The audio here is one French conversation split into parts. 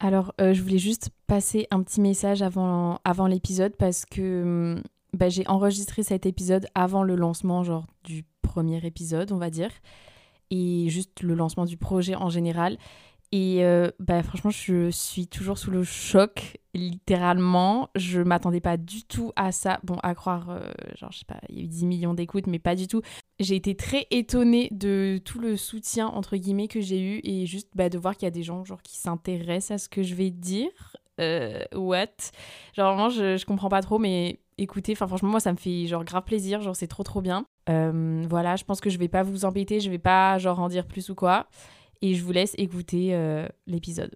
Alors, euh, je voulais juste passer un petit message avant, l'épisode parce que hum, bah, j'ai enregistré cet épisode avant le lancement genre du premier épisode, on va dire, et juste le lancement du projet en général. Et euh, bah, franchement, je suis toujours sous le choc, littéralement. Je m'attendais pas du tout à ça. Bon, à croire, euh, genre, je sais pas, il y a eu 10 millions d'écoutes, mais pas du tout. J'ai été très étonnée de tout le soutien, entre guillemets, que j'ai eu et juste bah, de voir qu'il y a des gens genre, qui s'intéressent à ce que je vais dire. Euh, what? Genre, vraiment, je, je comprends pas trop, mais écoutez, enfin, franchement, moi, ça me fait genre grave plaisir. Genre, c'est trop, trop bien. Euh, voilà, je pense que je vais pas vous embêter, je vais pas, genre, en dire plus ou quoi et je vous laisse écouter euh, l'épisode.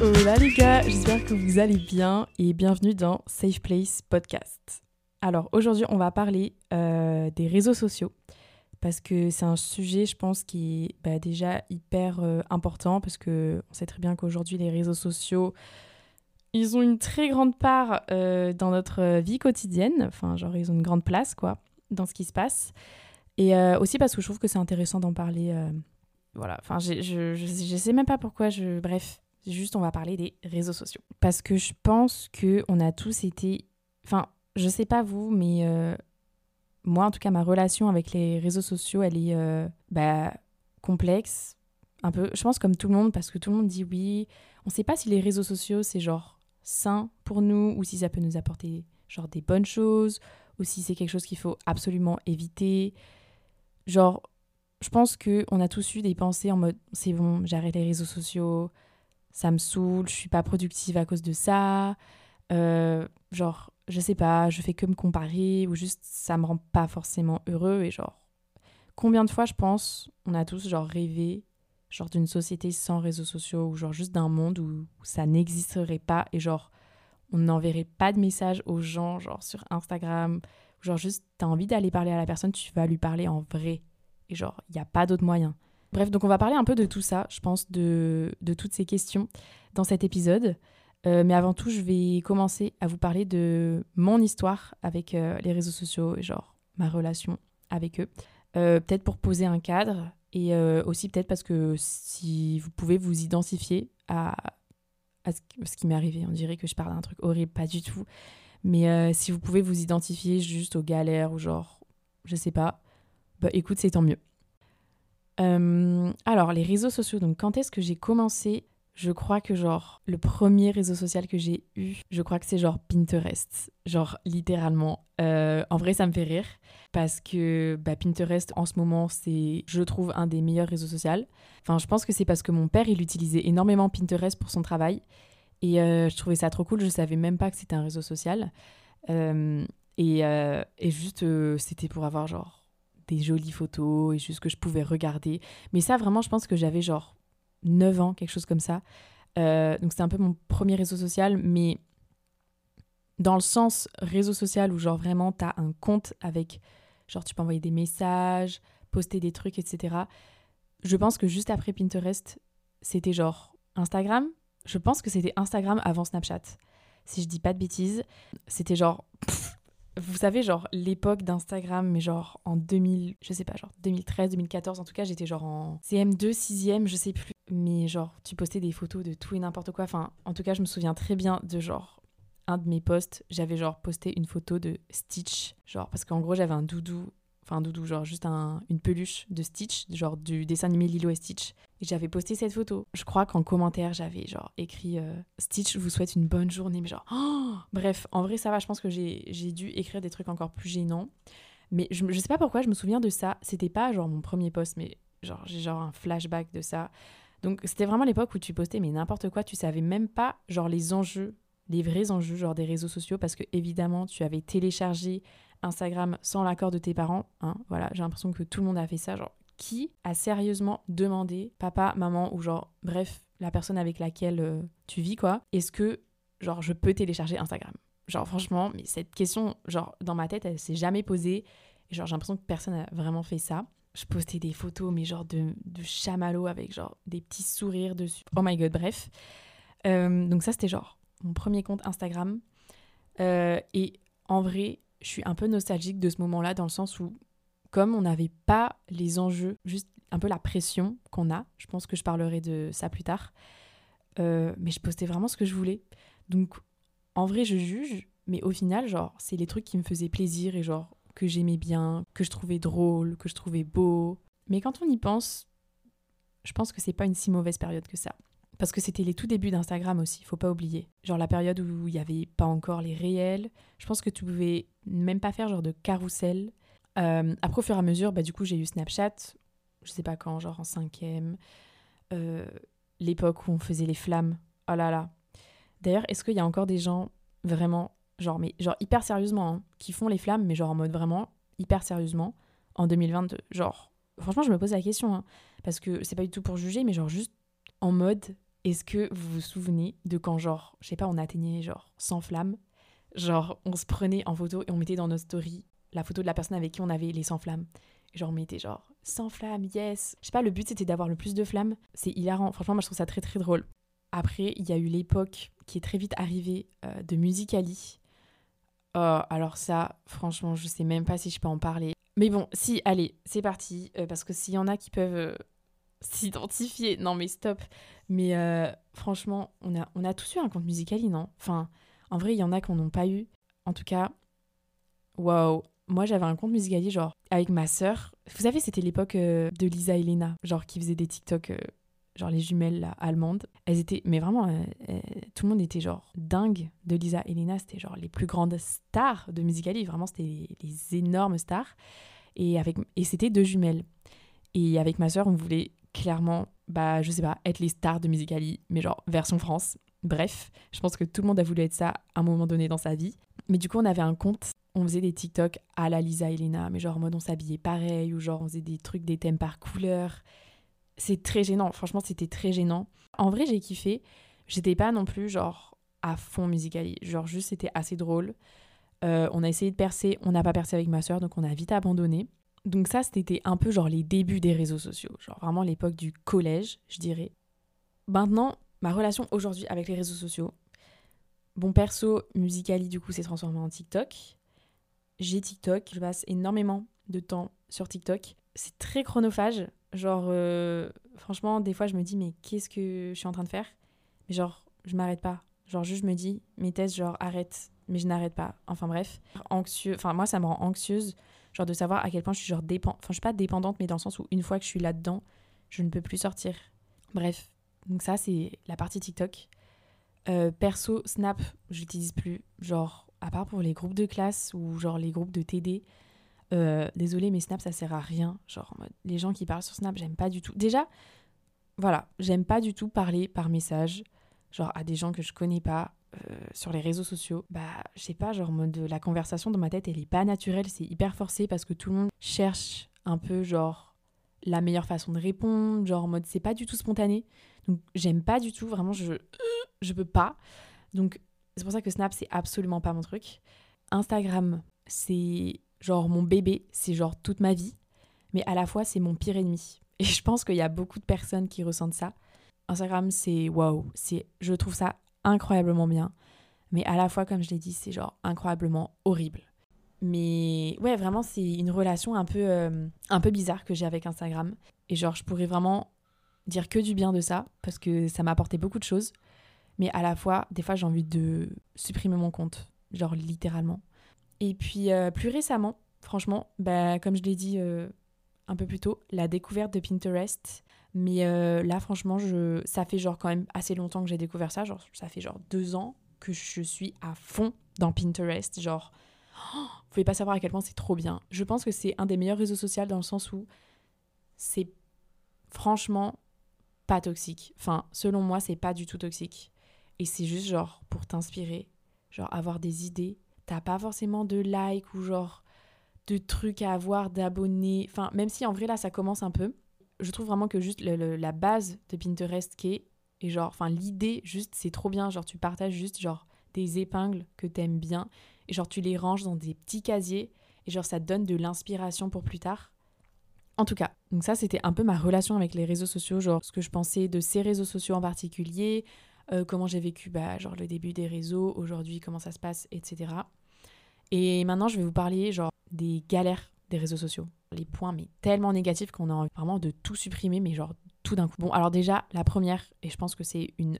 Hola les gars, j'espère que vous allez bien et bienvenue dans Safe Place Podcast. Alors aujourd'hui on va parler euh, des réseaux sociaux parce que c'est un sujet je pense qui est bah, déjà hyper euh, important parce que on sait très bien qu'aujourd'hui les réseaux sociaux ils ont une très grande part euh, dans notre vie quotidienne. Enfin, genre, ils ont une grande place, quoi, dans ce qui se passe. Et euh, aussi parce que je trouve que c'est intéressant d'en parler. euh, voilà, enfin, je, je, je sais même pas pourquoi je. Bref, juste, on va parler des réseaux sociaux. Parce que je pense que on a tous été. Enfin, je sais pas vous, mais euh, moi, en tout cas, ma relation avec les réseaux sociaux, elle est euh, bah, complexe. Un peu, je pense, comme tout le monde, parce que tout le monde dit oui. On sait pas si les réseaux sociaux, c'est genre sain pour nous ou si ça peut nous apporter genre des bonnes choses ou si c'est quelque chose qu'il faut absolument éviter. Genre, je pense que on a tous eu des pensées en mode c'est bon, j'arrête les réseaux sociaux, ça me saoule, je suis pas productive à cause de ça. Euh, genre, je sais pas, je fais que me comparer ou juste ça me rend pas forcément heureux et genre combien de fois je pense on a tous genre rêvé genre d'une société sans réseaux sociaux ou genre juste d'un monde où, ça n'existerait pas et genre on n'enverrait pas de messages aux gens genre sur Instagram genre juste t'as envie d'aller parler à la personne tu vas lui parler en vrai et genre il n'y a pas d'autre moyen. Bref donc on va parler un peu de tout ça je pense de, de toutes ces questions dans cet épisode. Euh, mais avant tout je vais commencer à vous parler de mon histoire avec euh, les réseaux sociaux et genre ma relation avec eux. Euh, peut-être pour poser un cadre et euh, aussi peut-être parce que si vous pouvez vous identifier à, à ce, qui- ce qui m'est arrivé, on dirait que je parle d'un truc horrible, pas du tout. Mais euh, si vous pouvez vous identifier juste aux galères ou genre, je sais pas, bah écoute, c'est tant mieux. Euh, alors, les réseaux sociaux, donc quand est-ce que j'ai commencé Je crois que genre, le premier réseau social que j'ai eu, je crois que c'est genre Pinterest. Genre, littéralement. Euh, en vrai, ça me fait rire parce que bah, Pinterest en ce moment c'est je trouve un des meilleurs réseaux sociaux. Enfin je pense que c'est parce que mon père il utilisait énormément Pinterest pour son travail et euh, je trouvais ça trop cool, je savais même pas que c'était un réseau social. Euh, et, et juste c'était pour avoir genre des jolies photos et juste que je pouvais regarder. Mais ça vraiment je pense que j'avais genre 9 ans, quelque chose comme ça. Euh, donc c'était un peu mon premier réseau social mais dans le sens réseau social où genre vraiment t'as un compte avec genre tu peux envoyer des messages, poster des trucs, etc. Je pense que juste après Pinterest, c'était genre Instagram. Je pense que c'était Instagram avant Snapchat. Si je dis pas de bêtises, c'était genre vous savez, genre l'époque d'Instagram, mais genre en 2000, je sais pas, genre 2013, 2014, en tout cas, j'étais genre en CM2, 6ème, je sais plus. Mais genre, tu postais des photos de tout et n'importe quoi. Enfin, en tout cas, je me souviens très bien de genre un de mes posts, j'avais genre posté une photo de Stitch, genre parce qu'en gros, j'avais un doudou enfin un doudou, genre juste un, une peluche de Stitch, genre du dessin animé Lilo et Stitch. Et j'avais posté cette photo. Je crois qu'en commentaire, j'avais genre écrit euh, Stitch vous souhaite une bonne journée, mais genre, oh bref, en vrai, ça va, je pense que j'ai dû écrire des trucs encore plus gênants. Mais je, je sais pas pourquoi, je me souviens de ça. C'était pas genre mon premier post, mais genre j'ai genre un flashback de ça. Donc c'était vraiment l'époque où tu postais mais n'importe quoi, tu savais même pas genre les enjeux, les vrais enjeux genre des réseaux sociaux parce que évidemment tu avais téléchargé Instagram sans l'accord de tes parents. Hein, voilà, j'ai l'impression que tout le monde a fait ça. Genre, qui a sérieusement demandé, papa, maman, ou genre, bref, la personne avec laquelle euh, tu vis, quoi, est-ce que, genre, je peux télécharger Instagram? Genre, franchement, mais cette question, genre, dans ma tête, elle s'est jamais posée. Et genre, j'ai l'impression que personne n'a vraiment fait ça. Je postais des photos, mais genre de, de avec genre des petits sourires dessus. Oh my god, bref. Euh, donc ça, c'était genre mon premier compte Instagram. Euh, et en vrai, je suis un peu nostalgique de ce moment-là dans le sens où, comme on n'avait pas les enjeux, juste un peu la pression qu'on a, je pense que je parlerai de ça plus tard, euh, mais je postais vraiment ce que je voulais. Donc, en vrai, je juge, mais au final, genre, c'est les trucs qui me faisaient plaisir et genre que j'aimais bien, que je trouvais drôle, que je trouvais beau. Mais quand on y pense, je pense que c'est pas une si mauvaise période que ça. Parce que c'était les tout débuts d'Instagram aussi, faut pas oublier. Genre la période où il n'y avait pas encore les réels. Je pense que tu pouvais même pas faire genre de carrousel. Euh, après, au fur et à mesure, bah, du coup, j'ai eu Snapchat. Je sais pas quand, genre en cinquième. Euh, l'époque où on faisait les flammes. Oh là là. D'ailleurs, est-ce qu'il y a encore des gens vraiment, genre, mais genre hyper sérieusement, hein, qui font les flammes, mais genre en mode vraiment hyper sérieusement en 2022 Genre, franchement, je me pose la question. Hein, parce que c'est pas du tout pour juger, mais genre juste en mode est-ce que vous vous souvenez de quand, genre, je sais pas, on atteignait genre sans flammes? Genre, on se prenait en photo et on mettait dans nos stories la photo de la personne avec qui on avait les 100 flammes. genre, on mettait genre 100 flammes, yes Je sais pas, le but c'était d'avoir le plus de flammes. C'est hilarant. Franchement, moi je trouve ça très très drôle. Après, il y a eu l'époque qui est très vite arrivée euh, de Musicali. Oh, alors ça, franchement, je sais même pas si je peux en parler. Mais bon, si, allez, c'est parti. Euh, parce que s'il y en a qui peuvent euh, s'identifier. Non, mais stop. Mais euh, franchement, on a, on a tous eu un compte Musicali, non? Enfin, en vrai, il y en a qui n'ont pas eu. En tout cas, waouh. Moi, j'avais un compte Musicali, genre, avec ma sœur. Vous savez, c'était l'époque euh, de Lisa et Lena, genre, qui faisaient des TikTok, euh, genre les jumelles là, allemandes. Elles étaient, mais vraiment, tout le monde était genre dingue de Lisa et Lena. C'était genre les plus grandes stars de Musicali. Vraiment, c'était les, les énormes stars. Et, avec, et c'était deux jumelles. Et avec ma sœur, on voulait clairement, bah, je sais pas, être les stars de Musicali, mais genre version France. Bref, je pense que tout le monde a voulu être ça à un moment donné dans sa vie. Mais du coup, on avait un compte, on faisait des TikTok à la Lisa Elena, mais genre en mode on s'habillait pareil, ou genre on faisait des trucs, des thèmes par couleur. C'est très gênant, franchement, c'était très gênant. En vrai, j'ai kiffé. J'étais pas non plus genre à fond Musicali, genre juste c'était assez drôle. Euh, on a essayé de percer, on n'a pas percé avec ma soeur, donc on a vite abandonné. Donc ça, c'était un peu genre les débuts des réseaux sociaux, genre vraiment l'époque du collège, je dirais. Maintenant, ma relation aujourd'hui avec les réseaux sociaux. Bon, perso, Musicali, du coup, s'est transformé en TikTok. J'ai TikTok, je passe énormément de temps sur TikTok. C'est très chronophage. Genre, euh, franchement, des fois, je me dis, mais qu'est-ce que je suis en train de faire? Mais genre, je m'arrête pas. Genre, juste, je me dis, mes tests, genre, arrête, mais je n'arrête pas. Enfin, bref. Anxieux. Enfin, moi, ça me rend anxieuse Genre de savoir à quel point je suis genre dépendante. Enfin, je suis pas dépendante, mais dans le sens où une fois que je suis là-dedans, je ne peux plus sortir. Bref, donc ça, c'est la partie TikTok. Euh, perso, Snap, j'utilise plus. Genre, à part pour les groupes de classe ou genre les groupes de TD. Euh, désolé, mais Snap, ça sert à rien. Genre, les gens qui parlent sur Snap, j'aime pas du tout. Déjà, voilà, j'aime pas du tout parler par message, genre à des gens que je connais pas. Euh, sur les réseaux sociaux, bah, je sais pas, genre, mode, la conversation dans ma tête, elle est pas naturelle, c'est hyper forcé parce que tout le monde cherche un peu, genre, la meilleure façon de répondre, genre, en mode, c'est pas du tout spontané. Donc, j'aime pas du tout, vraiment, je, je peux pas. Donc, C'est pour ça que Snap, c'est absolument pas mon truc. Instagram, c'est genre mon bébé, c'est genre toute ma vie, mais à la fois, c'est mon pire ennemi. Et je pense qu'il y a beaucoup de personnes qui ressentent ça. Instagram, c'est waouh, c'est je trouve ça incroyablement bien, mais à la fois comme je l'ai dit, c'est genre incroyablement horrible. Mais ouais, vraiment c'est une relation un peu euh, un peu bizarre que j'ai avec Instagram et genre je pourrais vraiment dire que du bien de ça parce que ça m'a apporté beaucoup de choses, mais à la fois des fois j'ai envie de supprimer mon compte, genre littéralement. Et puis euh, plus récemment, franchement, bah, comme je l'ai dit euh, un peu plus tôt, la découverte de Pinterest. Mais euh, là, franchement, je... ça fait genre quand même assez longtemps que j'ai découvert ça. Genre, ça fait genre deux ans que je suis à fond dans Pinterest. Genre, oh, vous pouvez pas savoir à quel point c'est trop bien. Je pense que c'est un des meilleurs réseaux sociaux dans le sens où c'est franchement pas toxique. Enfin, selon moi, c'est pas du tout toxique. Et c'est juste genre pour t'inspirer, genre avoir des idées. T'as pas forcément de likes ou genre de trucs à avoir, d'abonnés. Enfin, même si en vrai là ça commence un peu, je trouve vraiment que juste la base de Pinterest qui est, et genre, enfin l'idée juste c'est trop bien, genre tu partages juste genre des épingles que t'aimes bien, et genre tu les ranges dans des petits casiers, et genre ça te donne de l'inspiration pour plus tard. En tout cas, donc ça c'était un peu ma relation avec les réseaux sociaux, genre ce que je pensais de ces réseaux sociaux en particulier, euh, comment j'ai vécu bah, genre le début des réseaux, aujourd'hui comment ça se passe, etc. Et maintenant je vais vous parler genre des galères des réseaux sociaux. Les points, mais tellement négatifs qu'on a envie vraiment de tout supprimer, mais genre tout d'un coup. Bon, alors déjà, la première, et je pense que c'est une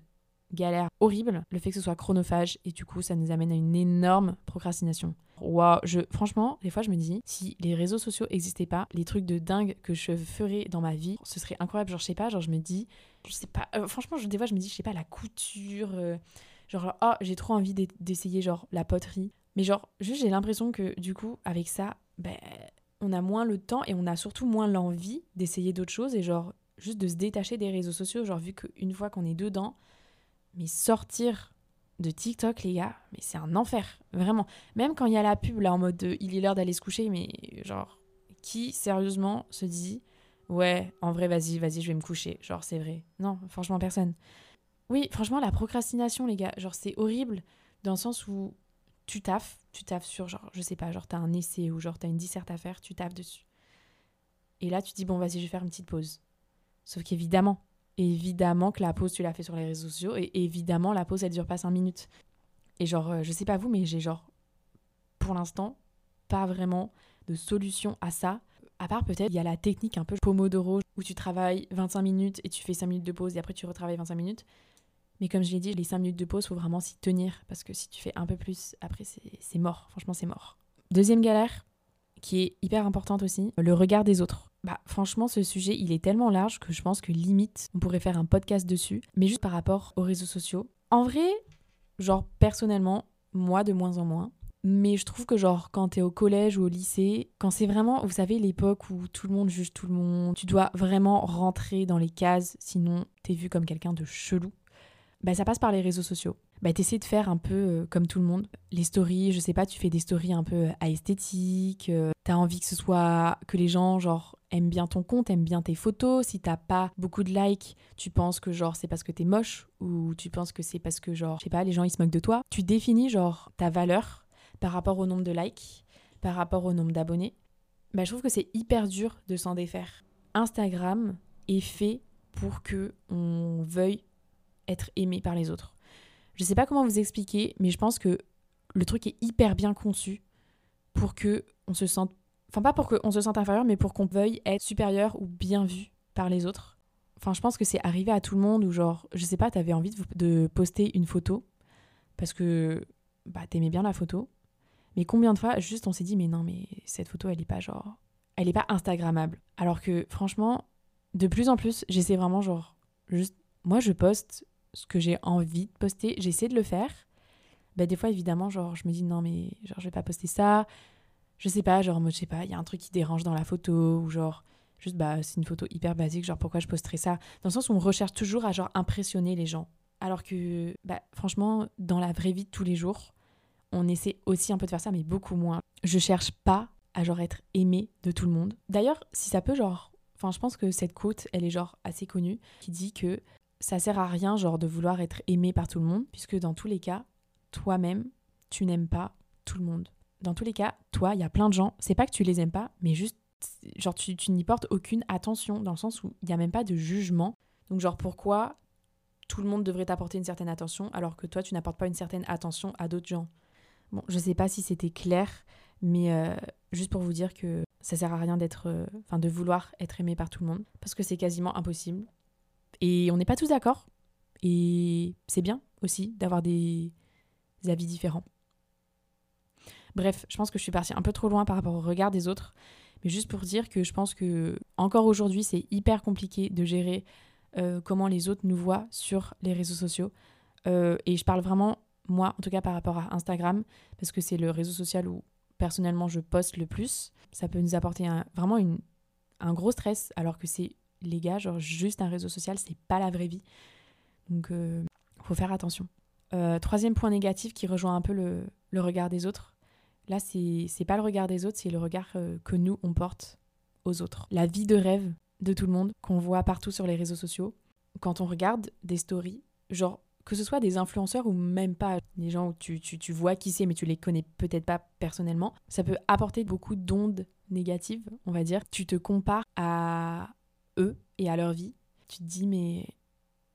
galère horrible, le fait que ce soit chronophage, et du coup, ça nous amène à une énorme procrastination. Waouh, je, franchement, des fois, je me dis, si les réseaux sociaux n'existaient pas, les trucs de dingue que je ferais dans ma vie, ce serait incroyable. Genre, je sais pas, genre, je me dis, je sais pas, euh, franchement, je, des fois, je me dis, je sais pas, la couture, euh, genre, oh, j'ai trop envie d'essayer, genre, la poterie. Mais genre, juste j'ai l'impression que du coup, avec ça, ben, on a moins le temps et on a surtout moins l'envie d'essayer d'autres choses et genre, juste de se détacher des réseaux sociaux. Genre, vu qu'une fois qu'on est dedans, mais sortir de TikTok, les gars, mais c'est un enfer, vraiment. Même quand il y a la pub là en mode il est l'heure d'aller se coucher, mais genre, qui sérieusement se dit ouais, en vrai, vas-y, vas-y, je vais me coucher. Genre, c'est vrai. Non, franchement, personne. Oui, franchement, la procrastination, les gars, genre, c'est horrible dans le sens où tu taffes, tu taffes sur genre, je sais pas, genre t'as un essai ou genre t'as une disserte à faire, tu taffes dessus. Et là, tu dis, bon, vas-y, je vais faire une petite pause. Sauf qu'évidemment, évidemment que la pause, tu l'as fait sur les réseaux sociaux et évidemment, la pause, elle dure pas 5 minutes. Et genre, euh, je sais pas vous, mais j'ai genre, pour l'instant, pas vraiment de solution à ça. À part peut-être, il y a la technique un peu Pomodoro où tu travailles 25 minutes et tu fais 5 minutes de pause et après tu retravailles 25 minutes. Mais comme je l'ai dit, les 5 minutes de pause, faut vraiment s'y tenir parce que si tu fais un peu plus, après c'est mort. Franchement, c'est mort. Deuxième galère, qui est hyper importante aussi, le regard des autres. Bah franchement, ce sujet, il est tellement large que je pense que limite, on pourrait faire un podcast dessus, mais juste par rapport aux réseaux sociaux. En vrai, genre personnellement, moi de moins en moins. Mais je trouve que genre quand t'es au collège ou au lycée, quand c'est vraiment, vous savez, l'époque où tout le monde juge tout le monde, tu dois vraiment rentrer dans les cases, sinon t'es vu comme quelqu'un de chelou bah, ça passe par les réseaux sociaux. Bah, essaies de faire un peu euh, comme tout le monde. Les stories, je sais pas, tu fais des stories un peu euh, à esthétique, euh, t'as envie que ce soit, que les gens, genre, aiment bien ton compte, aiment bien tes photos. Si t'as pas beaucoup de likes, tu penses que, genre, c'est parce que t'es moche, ou tu penses que c'est parce que, genre, je sais pas, les gens, ils se moquent de toi. Tu définis, genre, ta valeur par rapport au nombre de likes, par rapport au nombre d'abonnés. Bah, je trouve que c'est hyper dur de s'en défaire. Instagram est fait pour que on veuille être aimé par les autres. Je sais pas comment vous expliquer, mais je pense que le truc est hyper bien conçu pour que on se sente, enfin pas pour qu'on se sente inférieur, mais pour qu'on veuille être supérieur ou bien vu par les autres. Enfin, je pense que c'est arrivé à tout le monde où genre, je sais pas, t'avais envie de, de, poster une photo parce que bah t'aimais bien la photo, mais combien de fois juste on s'est dit mais non mais cette photo elle est pas genre, elle est pas instagrammable. Alors que franchement, de plus en plus, j'essaie vraiment genre juste, moi je poste ce que j'ai envie de poster, j'essaie de le faire. Bah, des fois, évidemment, genre, je me dis non, mais genre, je vais pas poster ça. Je sais pas, genre, moi, je sais pas, il y a un truc qui dérange dans la photo, ou genre, juste, bah, c'est une photo hyper basique, genre, pourquoi je posterais ça? Dans le sens où on recherche toujours à, genre, impressionner les gens. Alors que, bah, franchement, dans la vraie vie de tous les jours, on essaie aussi un peu de faire ça, mais beaucoup moins. Je cherche pas à, genre, être aimé de tout le monde. D'ailleurs, si ça peut, genre, enfin, je pense que cette quote, elle est, genre, assez connue, qui dit que ça sert à rien, genre, de vouloir être aimé par tout le monde, puisque dans tous les cas, toi-même, tu n'aimes pas tout le monde. Dans tous les cas, toi, il y a plein de gens, c'est pas que tu les aimes pas, mais juste, genre, tu, n'y portes aucune attention, dans le sens où il n'y a même pas de jugement. Donc, genre, pourquoi tout le monde devrait t'apporter une certaine attention alors que toi, tu n'apportes pas une certaine attention à d'autres gens? Bon, je sais pas si c'était clair, mais euh, juste pour vous dire que ça sert à rien d'être, euh, enfin, de vouloir être aimé par tout le monde, parce que c'est quasiment impossible. Et on n'est pas tous d'accord. Et c'est bien aussi d'avoir des avis différents. Bref, je pense que je suis partie un peu trop loin par rapport au regard des autres. Mais juste pour dire que je pense que encore aujourd'hui, c'est hyper compliqué de gérer euh, comment les autres nous voient sur les réseaux sociaux. Euh, et je parle vraiment, moi, en tout cas par rapport à Instagram, parce que c'est le réseau social où personnellement je poste le plus. Ça peut nous apporter vraiment un gros stress, alors que c'est, les gars, genre juste un réseau social, c'est pas la vraie vie. Donc, euh, faut faire attention. troisième point négatif qui rejoint un peu le, le regard des autres, Là, c'est pas le regard des autres, c'est le regard euh, que nous, on porte aux autres. La vie de rêve de tout le monde qu'on voit partout sur les réseaux sociaux. Quand on regarde des stories, genre que ce soit des influenceurs ou même pas des gens où tu, tu, tu vois qui c'est mais tu les connais peut-être pas personnellement, ça peut apporter beaucoup d'ondes négatives, on va dire. Tu te compares à eux et à leur vie. Tu te dis mais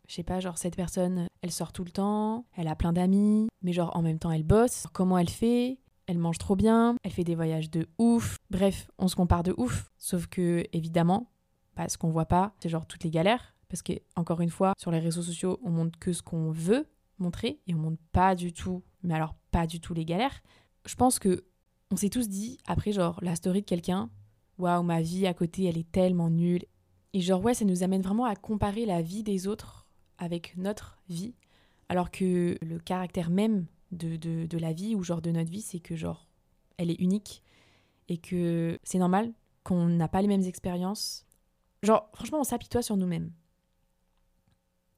je sais pas, genre cette personne, elle sort tout le temps, elle a plein d'amis, mais genre en même temps elle bosse, comment elle fait? Elle mange trop bien, elle fait des voyages de ouf. Bref, on se compare de ouf. Sauf que, évidemment, bah, ce qu'on voit pas, c'est genre toutes les galères. Parce que, encore une fois, sur les réseaux sociaux, on montre que ce qu'on veut montrer et on montre pas du tout, mais alors pas du tout les galères. Je pense que on s'est tous dit, après, genre, la story de quelqu'un, waouh, ma vie à côté, elle est tellement nulle. Et genre, ouais, ça nous amène vraiment à comparer la vie des autres avec notre vie, alors que le caractère même de, de, la vie ou genre de notre vie, c'est que genre elle est unique et que c'est normal qu'on n'a pas les mêmes expériences. Genre franchement on s'apitoie sur nous-mêmes.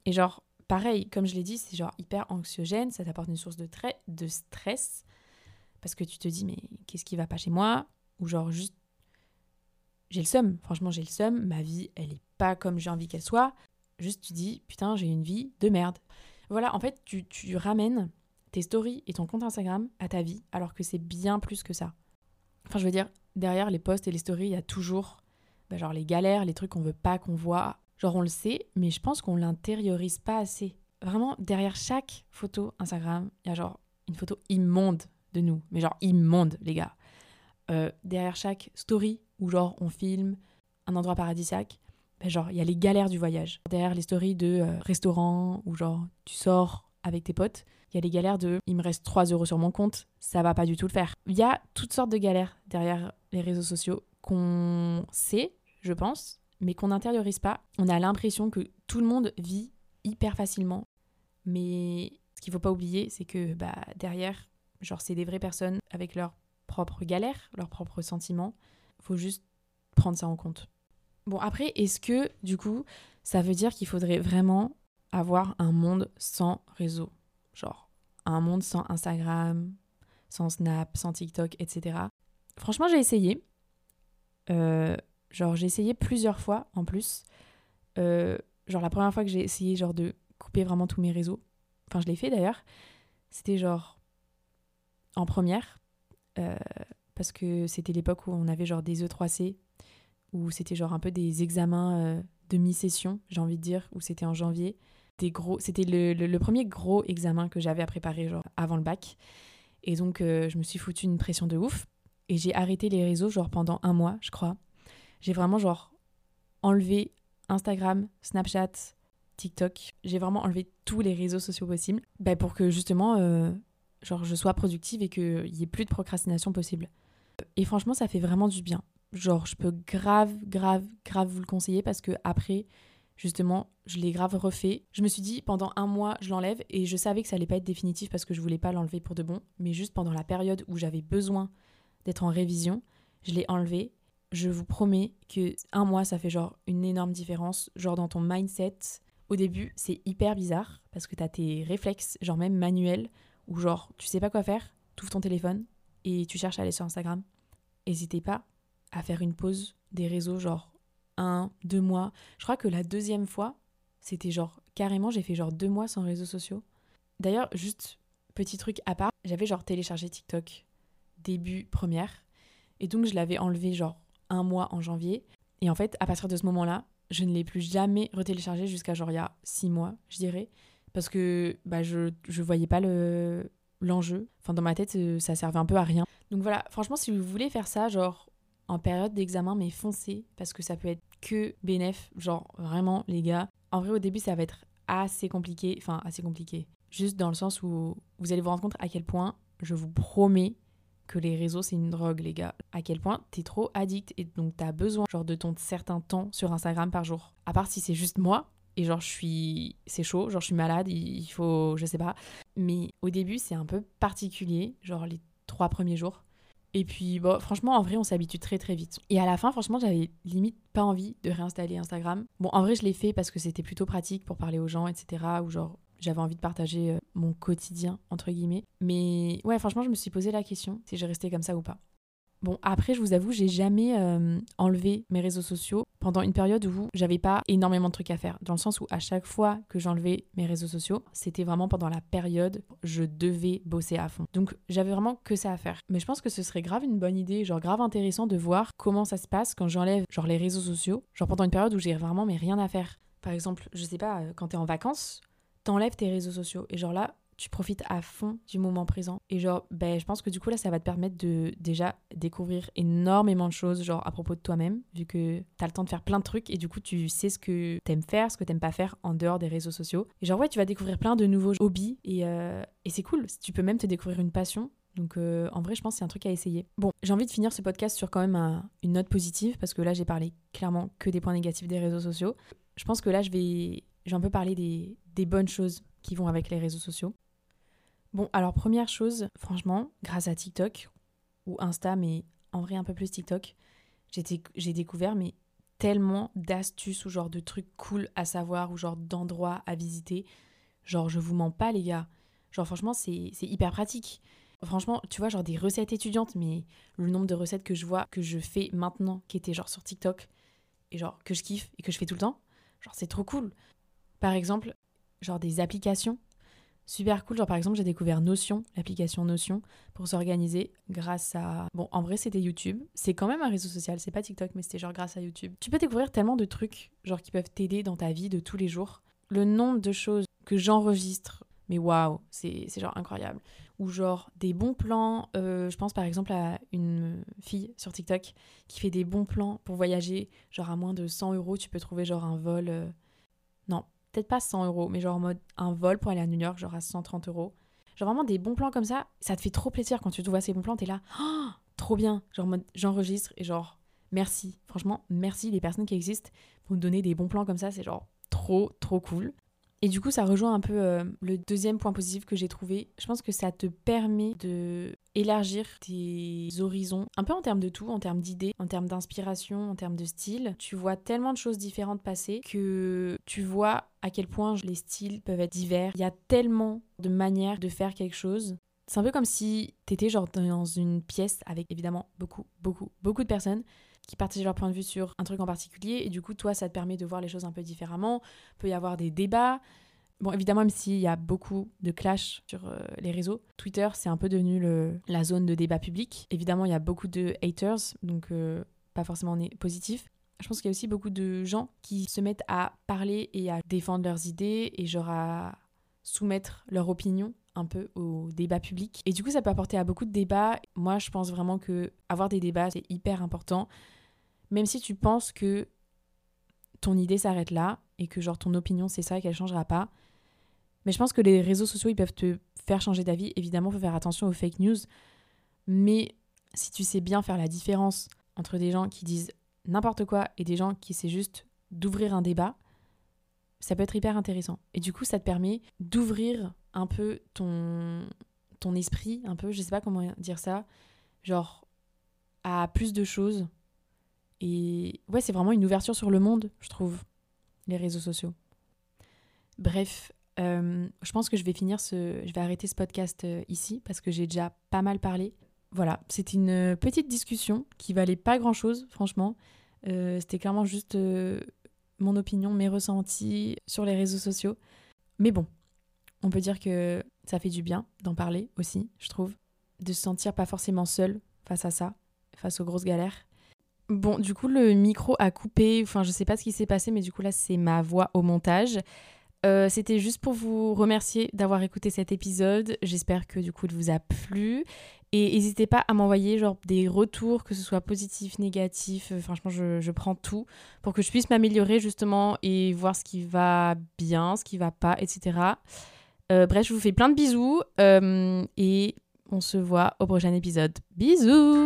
Et genre pareil, comme je l'ai dit, c'est genre hyper anxiogène, ça t'apporte une source de, de stress parce que tu te dis mais qu'est-ce qui va pas chez moi? Ou genre juste j'ai le seum, franchement j'ai le seum, ma vie elle est pas comme j'ai envie qu'elle soit. Juste tu dis putain j'ai une vie de merde. Voilà, en fait tu, tu ramènes tes stories et ton compte Instagram à ta vie, alors que c'est bien plus que ça. Enfin, je veux dire, derrière les posts et les stories, il y a toujours bah, genre les galères, les trucs qu'on veut pas qu'on voit. Genre on le sait, mais je pense qu'on l'intériorise pas assez. Vraiment, derrière chaque photo Instagram, il y a genre une photo immonde de nous, mais genre immonde, les gars. Euh, derrière chaque story où genre on filme un endroit paradisiaque, bah, genre il y a les galères du voyage. Derrière les stories de euh, restaurants où genre tu sors avec tes potes, il y a les galères de il me reste 3 euros sur mon compte, ça va pas du tout le faire. Il y a toutes sortes de galères derrière les réseaux sociaux qu'on sait, je pense, mais qu'on n'intériorise pas. On a l'impression que tout le monde vit hyper facilement. Mais ce qu'il faut pas oublier, c'est que bah, derrière, genre, c'est des vraies personnes avec leurs propres galères, leurs propres sentiments. faut juste prendre ça en compte. Bon, après, est-ce que, du coup, ça veut dire qu'il faudrait vraiment avoir un monde sans réseau? Genre, un monde sans Instagram, sans Snap, sans TikTok, etc. Franchement, j'ai essayé. Euh, genre, j'ai essayé plusieurs fois en plus. Euh, genre, la première fois que j'ai essayé genre de couper vraiment tous mes réseaux, enfin, je l'ai fait d'ailleurs, c'était genre en première, euh, parce que c'était l'époque où on avait genre des E3C, où c'était genre un peu des examens de mi-session, j'ai envie de dire, où c'était en janvier gros, c'était le, premier gros examen que j'avais à préparer genre avant le bac. Et donc euh, je me suis foutu une pression de ouf et j'ai arrêté les réseaux genre pendant un mois, je crois. J'ai vraiment genre enlevé Instagram, Snapchat, TikTok. J'ai vraiment enlevé tous les réseaux sociaux possibles bah, pour que justement euh, genre je sois productive et qu'il y ait plus de procrastination possible. Et franchement, ça fait vraiment du bien. Genre, je peux grave, grave, grave vous le conseiller parce que après, justement, je l'ai grave refait. Je me suis dit, pendant un mois, je l'enlève et je savais que ça allait pas être définitif parce que je voulais pas l'enlever pour de bon. Mais juste pendant la période où j'avais besoin d'être en révision, je l'ai enlevé. Je vous promets que un mois, ça fait genre une énorme différence, genre dans ton mindset. Au début, c'est hyper bizarre parce que tu as tes réflexes, genre même manuels, où genre tu sais pas quoi faire, tu ton téléphone et tu cherches à aller sur Instagram. N'hésitez pas à faire une pause des réseaux, genre un, deux mois. Je crois que la deuxième fois, c'était genre carrément, j'ai fait genre deux mois sans réseaux sociaux. D'ailleurs, juste petit truc à part, j'avais genre téléchargé TikTok début première. Et donc je l'avais enlevé genre un mois en janvier. Et en fait, à partir de ce moment-là, je ne l'ai plus jamais retéléchargé jusqu'à genre il y a six mois, je dirais. Parce que bah, je, je voyais pas le, l'enjeu. Enfin, dans ma tête, euh, ça servait un peu à rien. Donc voilà, franchement, si vous voulez faire ça, genre en période d'examen, mais foncez, parce que ça peut être que bénéf. Genre vraiment, les gars. En vrai, au début, ça va être assez compliqué. Enfin, assez compliqué. Juste dans le sens où vous allez vous rendre compte à quel point, je vous promets, que les réseaux c'est une drogue les gars. À quel point t'es trop addict et donc t'as besoin genre de ton certain temps sur Instagram par jour. À part si c'est juste moi et genre je suis c'est chaud, genre je suis malade, il faut je sais pas. Mais au début c'est un peu particulier, genre les trois premiers jours. Et puis bon franchement en vrai on s'habitue très très vite. Et à la fin franchement j'avais limite pas envie de réinstaller Instagram. Bon en vrai je l'ai fait parce que c'était plutôt pratique pour parler aux gens etc. Ou genre j'avais envie de partager euh, mon quotidien, entre guillemets. Mais ouais, franchement, je me suis posé la question si j'ai resté comme ça ou pas. Bon, après, je vous avoue, j'ai jamais euh, enlevé mes réseaux sociaux pendant une période où j'avais pas énormément de trucs à faire. Dans le sens où à chaque fois que j'enlevais mes réseaux sociaux, c'était vraiment pendant la période où je devais bosser à fond. Donc, j'avais vraiment que ça à faire. Mais je pense que ce serait grave une bonne idée, genre grave intéressant de voir comment ça se passe quand j'enlève genre les réseaux sociaux, genre pendant une période où j'ai vraiment mais rien à faire. Par exemple, je sais pas, euh, quand t'es en vacances, t'enlèves tes réseaux sociaux. Et genre là, tu profites à fond du moment présent. Et genre, ben, je pense que du coup, là, ça va te permettre de déjà découvrir énormément de choses, genre à propos de toi-même, vu que t'as le temps de faire plein de trucs et du coup, tu sais ce que t'aimes faire, ce que t'aimes pas faire en dehors des réseaux sociaux. Et genre, ouais, tu vas découvrir plein de nouveaux hobbies et, euh, et c'est cool. Tu peux même te découvrir une passion. Donc euh, en vrai, je pense que c'est un truc à essayer. Bon, j'ai envie de finir ce podcast sur quand même une note positive parce que là, j'ai parlé clairement que des points négatifs des réseaux sociaux. Je pense que là, je vais, j'ai un peu parlé des, des bonnes choses qui vont avec les réseaux sociaux. Bon, alors première chose, franchement, grâce à TikTok ou Insta, mais en vrai un peu plus TikTok, j'ai découvert mais tellement d'astuces ou genre de trucs cool à savoir ou genre d'endroits à visiter. Genre je vous mens pas les gars. Genre franchement c'est hyper pratique. Franchement, tu vois, genre des recettes étudiantes, mais le nombre de recettes que je vois, que je fais maintenant, qui étaient genre sur TikTok, et genre que je kiffe et que je fais tout le temps, genre c'est trop cool. Par exemple, genre des applications super cool. Genre par exemple, j'ai découvert Notion, l'application Notion, pour s'organiser grâce à... Bon, en vrai, c'était YouTube. C'est quand même un réseau social, c'est pas TikTok, mais c'était genre grâce à YouTube. Tu peux découvrir tellement de trucs, genre qui peuvent t'aider dans ta vie de tous les jours. Le nombre de choses que j'enregistre, mais waouh, c'est genre incroyable. Ou genre des bons plans. Euh, je pense par exemple à une fille sur TikTok qui fait des bons plans pour voyager. Genre à moins de 100 euros, tu peux trouver genre un vol. Euh, non, peut-être pas 100 euros, mais genre en mode un vol pour aller à New York, genre à 130 euros. Genre vraiment des bons plans comme ça, ça te fait trop plaisir quand tu te vois ces bons plans, t'es là, oh, trop bien. Genre j'enregistre et genre merci. Franchement, merci les personnes qui existent pour nous donner des bons plans comme ça, c'est genre trop, trop cool. Et du coup, ça rejoint un peu euh, le deuxième point positif que j'ai trouvé. Je pense que ça te permet de élargir tes horizons, un peu en termes de tout, en termes d'idées, en termes d'inspiration, en termes de style. Tu vois tellement de choses différentes passer que tu vois à quel point les styles peuvent être divers. Il y a tellement de manières de faire quelque chose. C'est un peu comme si t'étais genre dans une pièce avec évidemment beaucoup, beaucoup, beaucoup de personnes qui partagent leur point de vue sur un truc en particulier. Et du coup, toi, ça te permet de voir les choses un peu différemment. Il peut y avoir des débats. Bon, évidemment, même s'il y a beaucoup de clash sur euh, les réseaux, Twitter, c'est un peu devenu la zone de débat public. Évidemment, il y a beaucoup de haters, donc euh, pas forcément positif. Je pense qu'il y a aussi beaucoup de gens qui se mettent à parler et à défendre leurs idées et genre à soumettre leur opinion un peu au débat public. Et du coup, ça peut apporter à beaucoup de débats. Moi, je pense vraiment que avoir des débats, c'est hyper important. Même si tu penses que ton idée s'arrête là et que genre ton opinion c'est ça et qu'elle changera pas. Mais je pense que les réseaux sociaux, ils peuvent te faire changer d'avis. Évidemment, faut faire attention aux fake news. Mais si tu sais bien faire la différence entre des gens qui disent n'importe quoi et des gens qui essaient juste d'ouvrir un débat, ça peut être hyper intéressant. Et du coup, ça te permet d'ouvrir un peu ton, ton esprit, un peu, je sais pas comment dire ça, genre à plus de choses. Et ouais, c'est vraiment une ouverture sur le monde, je trouve, les réseaux sociaux. Bref, euh, je pense que je vais finir ce, je vais arrêter ce podcast euh, ici parce que j'ai déjà pas mal parlé. Voilà, c'était une petite discussion qui valait pas grand chose, franchement. Euh, c'était clairement juste mon opinion, mes ressentis sur les réseaux sociaux. Mais bon, on peut dire que Ça fait du bien d'en parler aussi, je trouve. De se sentir pas forcément seul face à ça, face aux grosses galères. Bon, du coup, le micro a coupé. Enfin, je sais pas ce qui s'est passé, mais du coup, là, c'est ma voix au montage. Euh, c'était juste pour vous remercier d'avoir écouté cet épisode. J'espère que du coup il vous a plu. Et n'hésitez pas à m'envoyer des retours, que ce soit positif, négatif. Euh, franchement, je, prends tout pour que je puisse m'améliorer justement et voir ce qui va bien, ce qui va pas, etc. Euh, bref, je vous fais plein de bisous et on se voit au prochain épisode. Bisous